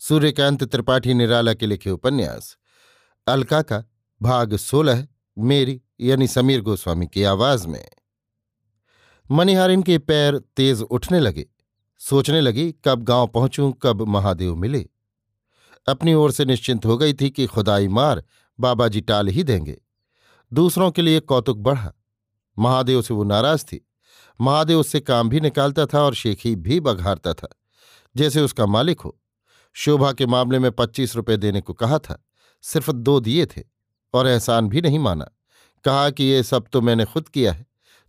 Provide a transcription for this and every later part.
सूर्यकांत त्रिपाठी निराला के लिखे उपन्यास। अलका का भाग सोलह, मेरी यानी समीर गोस्वामी की आवाज़ में। मनिहारिन के पैर तेज उठने लगे। सोचने लगी, कब गाँव पहुंचूं, कब महादेव मिले। अपनी ओर से निश्चिंत हो गई थी कि खुदाई मार बाबा जी टाल ही देंगे। दूसरों के लिए कौतुक बढ़ा। महादेव से वो नाराज़ थी। महादेव उससे काम भी निकालता था और शेखी भी बघारता था। जैसे उसका मालिक हो। शोभा के मामले में पच्चीस रुपये देने को कहा था। सिर्फ़ दो दिए थे और एहसान भी नहीं माना। कहा कि ये सब तो मैंने खुद किया है,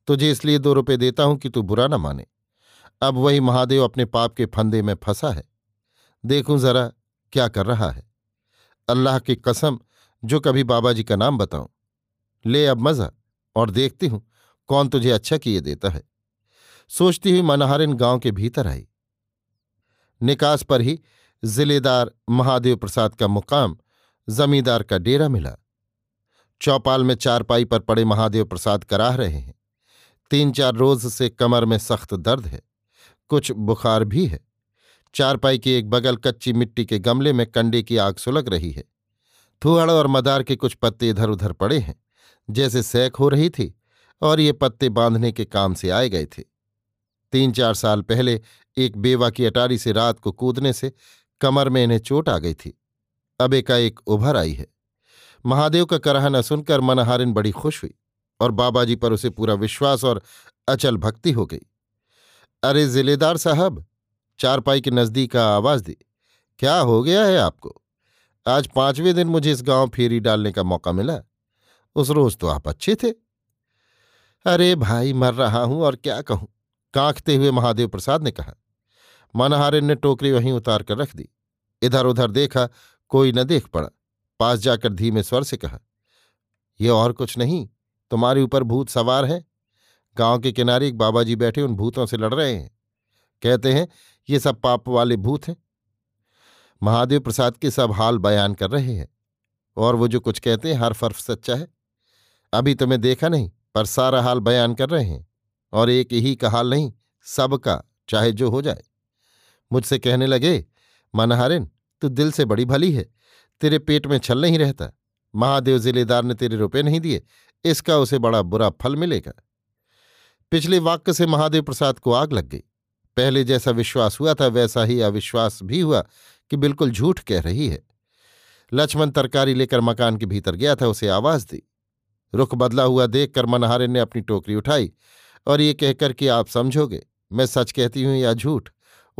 तुझे इसलिए दो रुपये देता हूँ कि तू बुरा ना माने। अब वही महादेव अपने पाप के फंदे में फंसा है। देखूँ जरा क्या कर रहा है। अल्लाह की कसम, जो कभी बाबा जी का नाम बताऊँ। ले अब मज़ा और देखती हूँ कौन तुझे अच्छा किए देता है। सोचती हुई मनहारिन गाँव के भीतर आई। निकास पर ही जिलेदार महादेव प्रसाद का मुकाम जमींदार का डेरा मिला। चौपाल में चारपाई पर पड़े महादेव प्रसाद कराह रहे हैं। तीन चार रोज से कमर में सख्त दर्द है। कुछ बुखार भी है। चारपाई के एक बगल कच्ची मिट्टी के गमले में कंडे की आग सुलग रही है। थुहड़ और मदार के कुछ पत्ते इधर उधर पड़े हैं, जैसे सैक हो रही थी और ये पत्ते बांधने के काम से आए गए थे। तीन चार साल पहले एक बेवा की अटारी से रात को कूदने से कमर में इन्हें चोट आ गई थी। अब एकाएक उभर आई है। महादेव का कराहना सुनकर मनहारिन बड़ी खुश हुई और बाबा जी पर उसे पूरा विश्वास और अचल भक्ति हो गई। अरे जिलेदार साहब, चारपाई के नज़दीक का आवाज़ दी, क्या हो गया है आपको? आज पाँचवें दिन मुझे इस गाँव फेरी डालने का मौका मिला। उस रोज तो आप अच्छे थे। अरे भाई, मर रहा हूँ और क्या कहूँ? कांखते हुए महादेव प्रसाद ने कहा मनहारिन ने टोकरी वहीं उतार कर रख दी। इधर उधर देखा, कोई न देख पड़ा। पास जाकर धीमे स्वर से कहा, ये और कुछ नहीं, तुम्हारे ऊपर भूत सवार है। गाँव के किनारे एक बाबा जी बैठे उन भूतों से लड़ रहे हैं। कहते हैं, ये सब पाप वाले भूत हैं। महादेव प्रसाद के सब हाल बयान कर रहे हैं। और वो जो कुछ कहते हैं, हर फर्फ सच्चा है। अभी तुम्हें देखा नहीं, पर सारा हाल बयान कर रहे हैं। और एक ही का हाल नहीं, सबका, चाहे जो हो जाए। मुझसे कहने लगे, मनहारिन, तू दिल से बड़ी भली है, तेरे पेट में छल नहीं रहता। महादेव जिलेदार ने तेरे रुपए नहीं दिए, इसका उसे बड़ा बुरा फल मिलेगा। पिछले वाक्य से महादेव प्रसाद को आग लग गई। पहले जैसा विश्वास हुआ था, वैसा ही अविश्वास भी हुआ कि बिल्कुल झूठ कह रही है। लक्ष्मण तरकारी लेकर मकान के भीतर गया था, उसे आवाज़ दी। रुख बदला हुआ देखकर मनहारे ने अपनी टोकरी उठाई और ये कहकर कि आप समझोगे, मैं सच कहती हूँ या झूठ?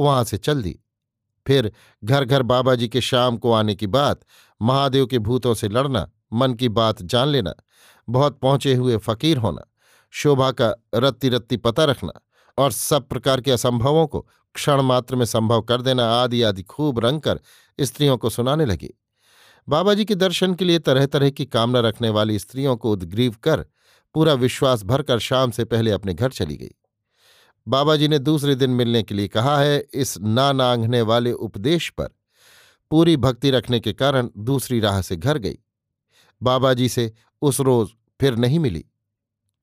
वहाँ से चल दी। फिर घर घर बाबा जी के शाम को आने की बात, महादेव के भूतों से लड़ना, मन की बात जान लेना, बहुत पहुँचे हुए फकीर होना, शोभा का रत्ती रत्ती पता रखना और सब प्रकार के असंभवों को क्षण मात्र में संभव कर देना आदि आदि खूब रंग कर स्त्रियों को सुनाने लगी। बाबा जी के दर्शन के लिए तरह तरह की कामना रखने वाली स्त्रियों को उद्ग्रीव कर पूरा विश्वास भरकर शाम से पहले अपने घर चली गई। बाबा जी ने दूसरे दिन मिलने के लिए कहा है, इस ना वाले उपदेश पर। पूरी भक्ति रखने के कारण दूसरी राह से घर गई। बाबा जी से उस रोज फिर नहीं मिली।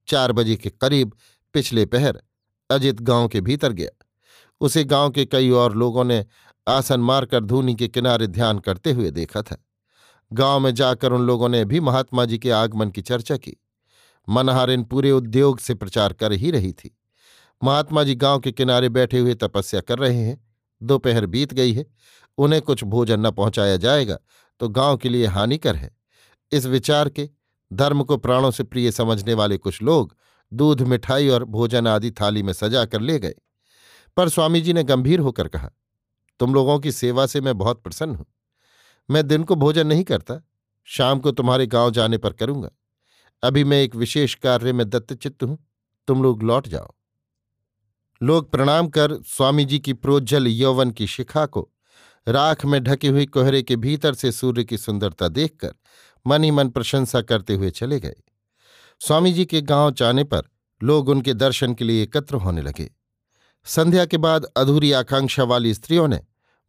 चार बजे के करीब पिछले पहर अजित गाँव के भीतर गया। उसे गाँव के कई और लोगों ने आसन मारकर धूनी के किनारे ध्यान करते हुए देखा था। गाँव में जाकर उन लोगों ने भी महात्मा जी के आगमन की चर्चा की। मनहारिन पूरे उद्योग से प्रचार कर ही रही थी। महात्मा जी गाँव के किनारे बैठे हुए तपस्या कर रहे हैं। दोपहर बीत गई है। उन्हें कुछ भोजन न पहुँचाया जाएगा तो गाँव के लिए हानिकर है। इस विचार के, धर्म को प्राणों से प्रिय समझने वाले कुछ लोग, दूध, मिठाई और भोजन आदि थाली में सजा कर ले गए। पर स्वामी जी ने गंभीर होकर कहा, तुम लोगों की सेवा से मैं बहुत प्रसन्न हूँ। मैं दिन को भोजन नहीं करता, शाम को तुम्हारे गाँव जाने पर करूँगा। अभी मैं एक विशेष कार्य में दत्तचित्त हूँ। तुम लोग लौट जाओ। लोग प्रणाम कर स्वामी जी की प्रोज्जल यौवन की शिखा को राख में ढकी हुई कोहरे के भीतर से सूर्य की सुंदरता देखकर मन ही मन प्रशंसा करते हुए चले गए। स्वामी जी के गाँव जाने पर लोग उनके दर्शन के लिए एकत्र होने लगे। संध्या के बाद अधूरी आकांक्षा वाली स्त्रियों ने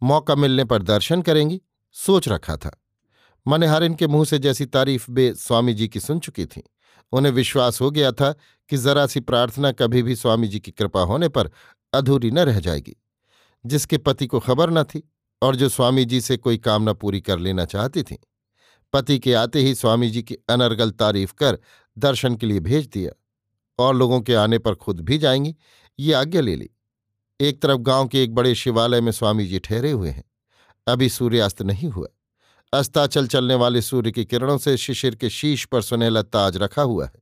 मौका मिलने पर दर्शन करेंगी, सोच रखा था। मनहारिन के मुँह से जैसी तारीफ़ बे स्वामी जी की सुन चुकी थी। उन्हें विश्वास हो गया था कि जरा सी प्रार्थना कभी भी स्वामी जी की कृपा होने पर अधूरी न रह जाएगी। जिसके पति को खबर न थी और जो स्वामी जी से कोई कामना पूरी कर लेना चाहती थी, पति के आते ही स्वामी जी की अनर्गल तारीफ़ कर दर्शन के लिए भेज दिया और लोगों के आने पर खुद भी जाएँगी, ये आज्ञा ले ली। एक तरफ़ गाँव के एक बड़े शिवालय में स्वामी जी ठहरे हुए हैं, अभी सूर्यास्त नहीं हुआ। अस्ताचल चलने वाले सूर्य की किरणों से शिशिर के शीश पर सुनहला ताज रखा हुआ है।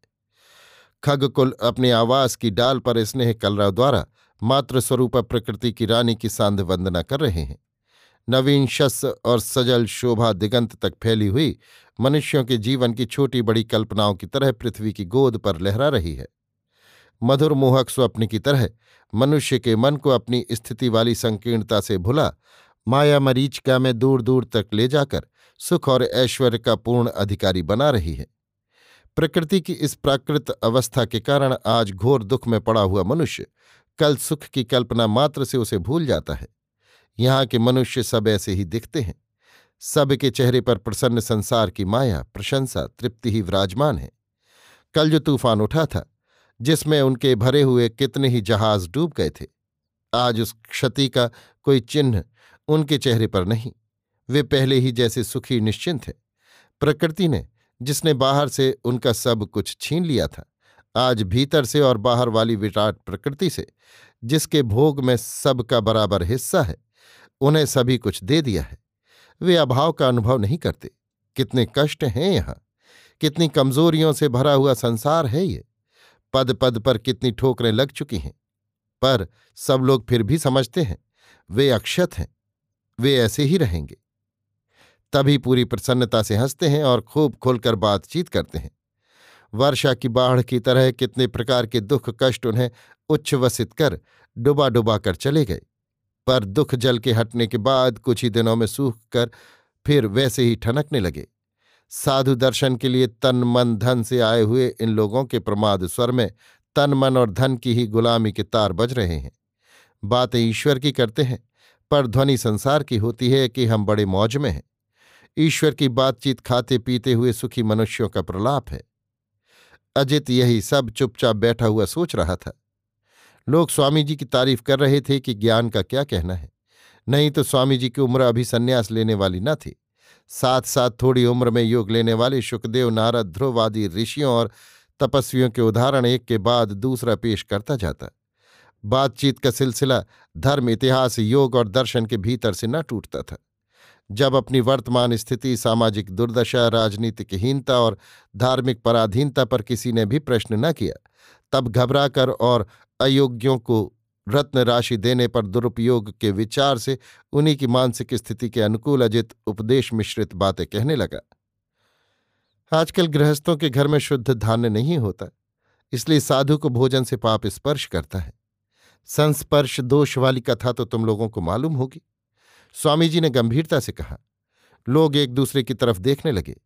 खगकुल अपने आवास की डाल पर स्नेह कलरव द्वारा मातृ स्वरूप प्रकृति की रानी की सांध वंदना कर रहे हैं। नवीन शस और सजल शोभा दिगंत तक फैली हुई मनुष्यों के जीवन की छोटी बड़ी कल्पनाओं की तरह पृथ्वी की गोद पर लहरा रही है। मधुर मोहक स्वप्न की तरह मनुष्य के मन को अपनी स्थिति वाली संकीर्णता से भुला, माया मरीचिका में दूर दूर तक ले जाकर सुख और ऐश्वर्य का पूर्ण अधिकारी बना रही है। प्रकृति की इस प्राकृत अवस्था के कारण आज घोर दुख में पड़ा हुआ मनुष्य कल सुख की कल्पना मात्र से उसे भूल जाता है। यहाँ के मनुष्य सब ऐसे ही दिखते हैं। सब के चेहरे पर प्रसन्न संसार की माया, प्रशंसा, तृप्ति ही विराजमान है। कल जो तूफ़ान उठा था, जिसमें उनके भरे हुए कितने ही जहाज़ डूब गए थे, आज उस क्षति का कोई चिन्ह उनके चेहरे पर नहीं। वे पहले ही जैसे सुखी निश्चिंत हैं। प्रकृति ने, जिसने बाहर से उनका सब कुछ छीन लिया था, आज भीतर से और बाहर वाली विराट प्रकृति से, जिसके भोग में सबका बराबर हिस्सा है, उन्हें सभी कुछ दे दिया है। वे अभाव का अनुभव नहीं करते। कितने कष्ट हैं यहाँ। कितनी कमजोरियों से भरा हुआ संसार है ये। पद पद पर कितनी ठोकरें लग चुकी हैं। पर सब लोग फिर भी समझते हैं, वे अक्षत हैं। वे ऐसे ही रहेंगे। तभी पूरी प्रसन्नता से हँसते हैं और खूब खुलकर बातचीत करते हैं। वर्षा की बाढ़ की तरह कितने प्रकार के दुख कष्ट उन्हें उच्छ्वसित कर डुबा डुबा कर चले गए। पर दुख जल के हटने के बाद कुछ ही दिनों में सूख कर फिर वैसे ही ठनकने लगे। साधु दर्शन के लिए तन मन धन से आए हुए इन लोगों के प्रमाद स्वर में तन मन और धन की ही गुलामी के तार बज रहे हैं। बातें ईश्वर की करते हैं, पर ध्वनि संसार की होती है कि हम बड़े मौज में हैं। ईश्वर की बातचीत खाते पीते हुए सुखी मनुष्यों का प्रलाप है। अजित यही सब चुपचाप बैठा हुआ सोच रहा था। लोग स्वामी जी की तारीफ़ कर रहे थे कि ज्ञान का क्या कहना है। नहीं तो स्वामी जी की उम्र अभी संन्यास लेने वाली न थी। साथ साथ थोड़ी उम्र में योग लेने वाले सुखदेव नारद, ध्रुव आदि ऋषियों और तपस्वियों के उदाहरण एक के बाद दूसरा पेश करता जाता। बातचीत का सिलसिला धर्म, इतिहास, योग और दर्शन के भीतर से न टूटता था। जब अपनी वर्तमान स्थिति, सामाजिक दुर्दशा, राजनीतिक हीनता और धार्मिक पराधीनता पर किसी ने भी प्रश्न न किया, तब घबराकर और अयोग्यों को रत्न राशि देने पर दुरुपयोग के विचार से उन्हीं की मानसिक स्थिति के अनुकूल अजित उपदेश मिश्रित बातें कहने लगा। आजकल गृहस्थों के घर में शुद्ध धान्य नहीं होता, इसलिए साधु को भोजन से पाप स्पर्श करता है। संस्पर्श दोष वाली कथा तो तुम लोगों को मालूम होगी। स्वामी जी ने गंभीरता से कहा। लोग एक दूसरे की तरफ़ देखने लगे।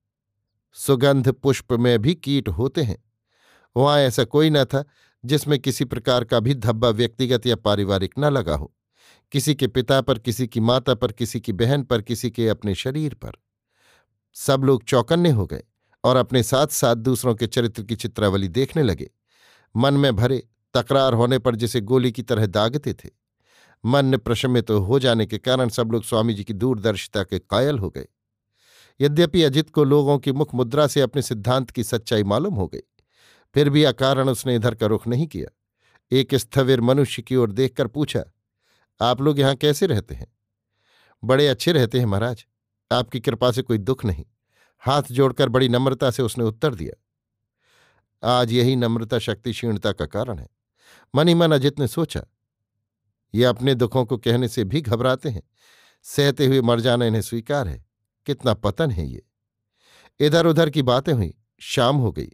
सुगंध पुष्प में भी कीट होते हैं। वहाँ ऐसा कोई न था जिसमें किसी प्रकार का भी धब्बा व्यक्तिगत या पारिवारिक न लगा हो। किसी के पिता पर, किसी की माता पर, किसी की बहन पर, किसी के अपने शरीर पर। सब लोग चौकन्ने हो गए और अपने साथ साथ दूसरों के चरित्र की चित्रावली देखने लगे। मन में भरे, तकरार होने पर जिसे गोली की तरह दागते थे। मन प्रशमित तो हो जाने के कारण सब लोग स्वामी जी की दूरदर्शिता के कायल हो गए। यद्यपि अजित को लोगों की मुख मुद्रा से अपने सिद्धांत की सच्चाई मालूम हो गई, फिर भी अकारण उसने इधर का रुख नहीं किया। एक स्थविर मनुष्य की ओर देखकर पूछा, आप लोग यहाँ कैसे रहते हैं? बड़े अच्छे रहते हैं महाराज। आपकी कृपा से कोई दुख नहीं। हाथ जोड़कर बड़ी नम्रता से उसने उत्तर दिया। आज यही नम्रता शक्ति क्षीणता का कारण है। मनी मन अजित ने सोचा ये अपने दुखों को कहने से भी घबराते हैं। सहते हुए मर जाना इन्हें स्वीकार है। कितना पतन है ये। इधर उधर की बातें हुई। शाम हो गई।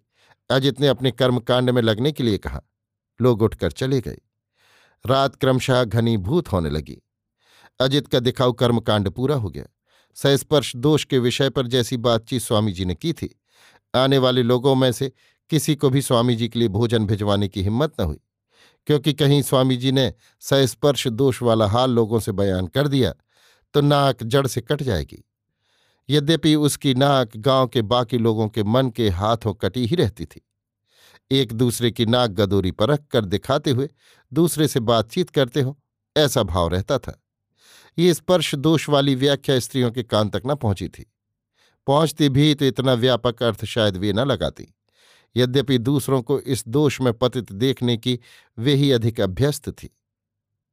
अजित ने अपने कर्मकांड में लगने के लिए कहा। लोग उठकर चले गए। रात क्रमशः घनीभूत होने लगी। अजित का दिखाऊ कर्मकांड पूरा हो गया। सस्पर्श दोष के विषय पर जैसी बातचीत स्वामी जी ने की थी। आने वाले लोगों में से किसी को भी स्वामी जी के लिए भोजन भिजवाने की हिम्मत न हुई। क्योंकि कहीं स्वामी जी ने सस्पर्श दोष वाला हाल लोगों से बयान कर दिया तो नाक जड़ से कट जाएगी। यद्यपि उसकी नाक गाँव के बाकी लोगों के मन के हाथों कटी ही रहती थी। एक दूसरे की नाक गदोरी परख कर दिखाते हुए दूसरे से बातचीत करते हो, ऐसा भाव रहता था। ये स्पर्श दोष वाली व्याख्या स्त्रियों के कान तक न पहुँची थी। पहुँचती भी तो इतना व्यापक अर्थ शायद वे न लगाती। यद्यपि दूसरों को इस दोष में पतित देखने की वे ही अधिक अभ्यस्त थी।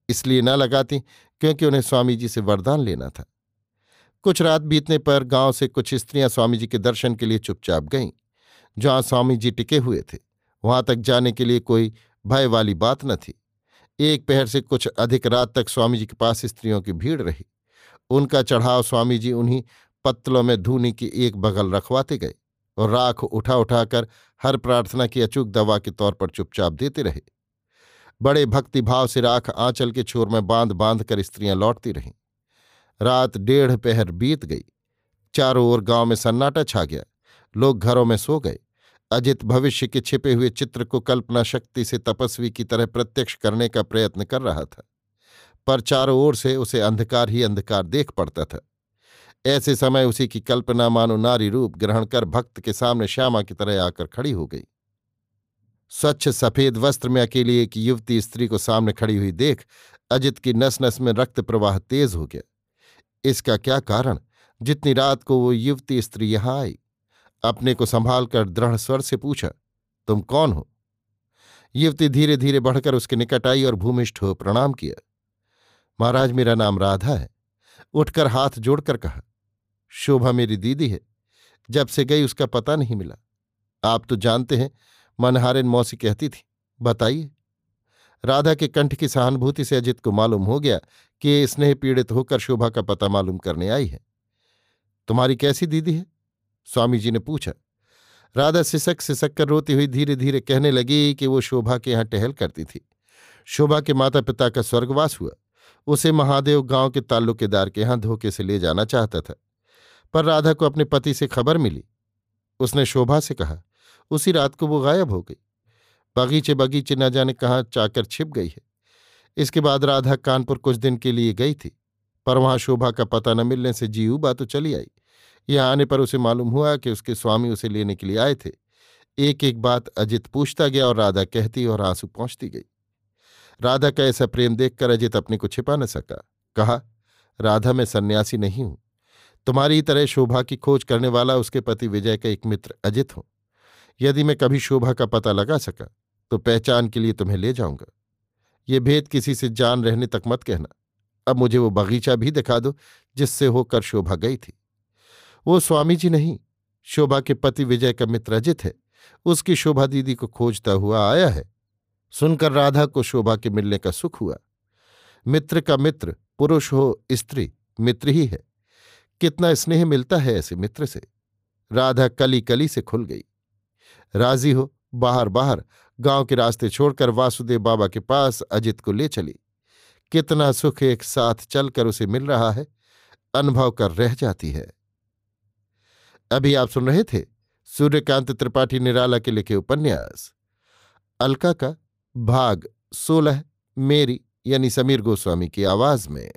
इसलिए न लगाती, क्योंकि उन्हें स्वामी जी से वरदान लेना था। कुछ रात बीतने पर गाँव से कुछ स्त्रियाँ स्वामी जी के दर्शन के लिए चुपचाप गईं। जहाँ स्वामी जी टिके हुए थे, वहाँ तक जाने के लिए कोई भय वाली बात न थी। एक पहर से कुछ अधिक रात तक स्वामी जी के पास स्त्रियों की भीड़ रही। उनका चढ़ाव स्वामी जी उन्हीं पत्तलों में धूनी की एक बगल रखवाते गए। और राख उठा उठाकर हर प्रार्थना की अचूक दवा के तौर पर चुपचाप देते रहे। बड़े भक्तिभाव से राख आंचल के छोर में बाँध बाँध कर स्त्रियाँ लौटती रहीं। रात डेढ़ पहर बीत गई। चारों ओर गाँव में सन्नाटा छा गया। लोग घरों में सो गए। अजित भविष्य के छिपे हुए चित्र को कल्पना शक्ति से तपस्वी की तरह प्रत्यक्ष करने का प्रयत्न कर रहा था। पर चारों ओर से उसे अंधकार ही अंधकार देख पड़ता था। ऐसे समय उसी की कल्पना मानो नारी रूप ग्रहण कर भक्त के सामने श्यामा की तरह आकर खड़ी हो गई। स्वच्छ सफ़ेद वस्त्र में अकेली एक युवती स्त्री को सामने खड़ी हुई देख अजित की नस नस में रक्त प्रवाह तेज हो गया। इसका क्या कारण? जितनी रात को वो युवती स्त्री यहाँ आई, अपने को संभाल कर दृढ़ स्वर से पूछा, तुम कौन हो? युवती धीरे धीरे बढ़कर उसके निकट आई और भूमिष्ठ हो प्रणाम किया। महाराज, मेरा नाम राधा है। उठकर हाथ जोड़कर कहा शोभा मेरी दीदी है। जब से गई उसका पता नहीं मिला। आप तो जानते हैं, मनहारिन मौसी कहती थी, बताइए। राधा के कंठ की सहानुभूति से अजित को मालूम हो गया कि स्नेह पीड़ित होकर शोभा का पता मालूम करने आई है। तुम्हारी कैसी दीदी है? स्वामी जी ने पूछा। राधा सिसक सिसक कर रोती हुई धीरे धीरे कहने लगी कि वो शोभा के यहाँ टहल करती थी। शोभा के माता पिता का स्वर्गवास हुआ। उसे महादेव गाँव के ताल्लुकेदार के यहाँ धोखे से ले जाना चाहता था। पर राधा को अपने पति से खबर मिली। उसने शोभा से कहा, उसी रात को वो गायब हो गई। बगीचे बगीचे न जाने कहाँ चाकर छिप गई है। इसके बाद राधा कानपुर कुछ दिन के लिए गई थी, पर वहाँ शोभा का पता न मिलने से जीऊबा तो चली आई। यहाँ आने पर उसे मालूम हुआ कि उसके स्वामी उसे लेने के लिए आए थे। एक एक बात अजित पूछता गया और राधा कहती और आँसू पहुँचती गई। राधा का ऐसा प्रेम देखकर अजित अपने को छिपा न सका। कहा, राधा, मैं सन्यासी नहीं हूँ। तुम्हारी तरह शोभा की खोज करने वाला उसके पति विजय का एक मित्र अजित हो। यदि मैं कभी शोभा का पता लगा सका तो पहचान के लिए तुम्हें ले जाऊँगा। ये भेद किसी से जान रहने तक मत कहना। अब मुझे वो बगीचा भी दिखा दो, जिससे होकर शोभा गई थी। वो स्वामी जी नहीं, शोभा के पति विजय का मित्र अजित है। उसकी शोभा दीदी को खोजता हुआ आया है। सुनकर राधा को शोभा के मिलने का सुख हुआ। मित्र का मित्र, पुरुष हो, स्त्री, मित्र ही है। कितना स्नेह मिलता है ऐसे मित्र से। राधा कली कली से खुल गई। राज़ी हो बाहर बाहर गाँव के रास्ते छोड़कर वासुदेव बाबा के पास अजित को ले चली। कितना सुख एक साथ चलकर उसे मिल रहा है, अनुभव कर रह जाती है। अभी आप सुन रहे थे सूर्यकांत त्रिपाठी निराला के लिखे उपन्यास। अलका का भाग सोलह, मेरी, यानी समीर गोस्वामी की आवाज़ में।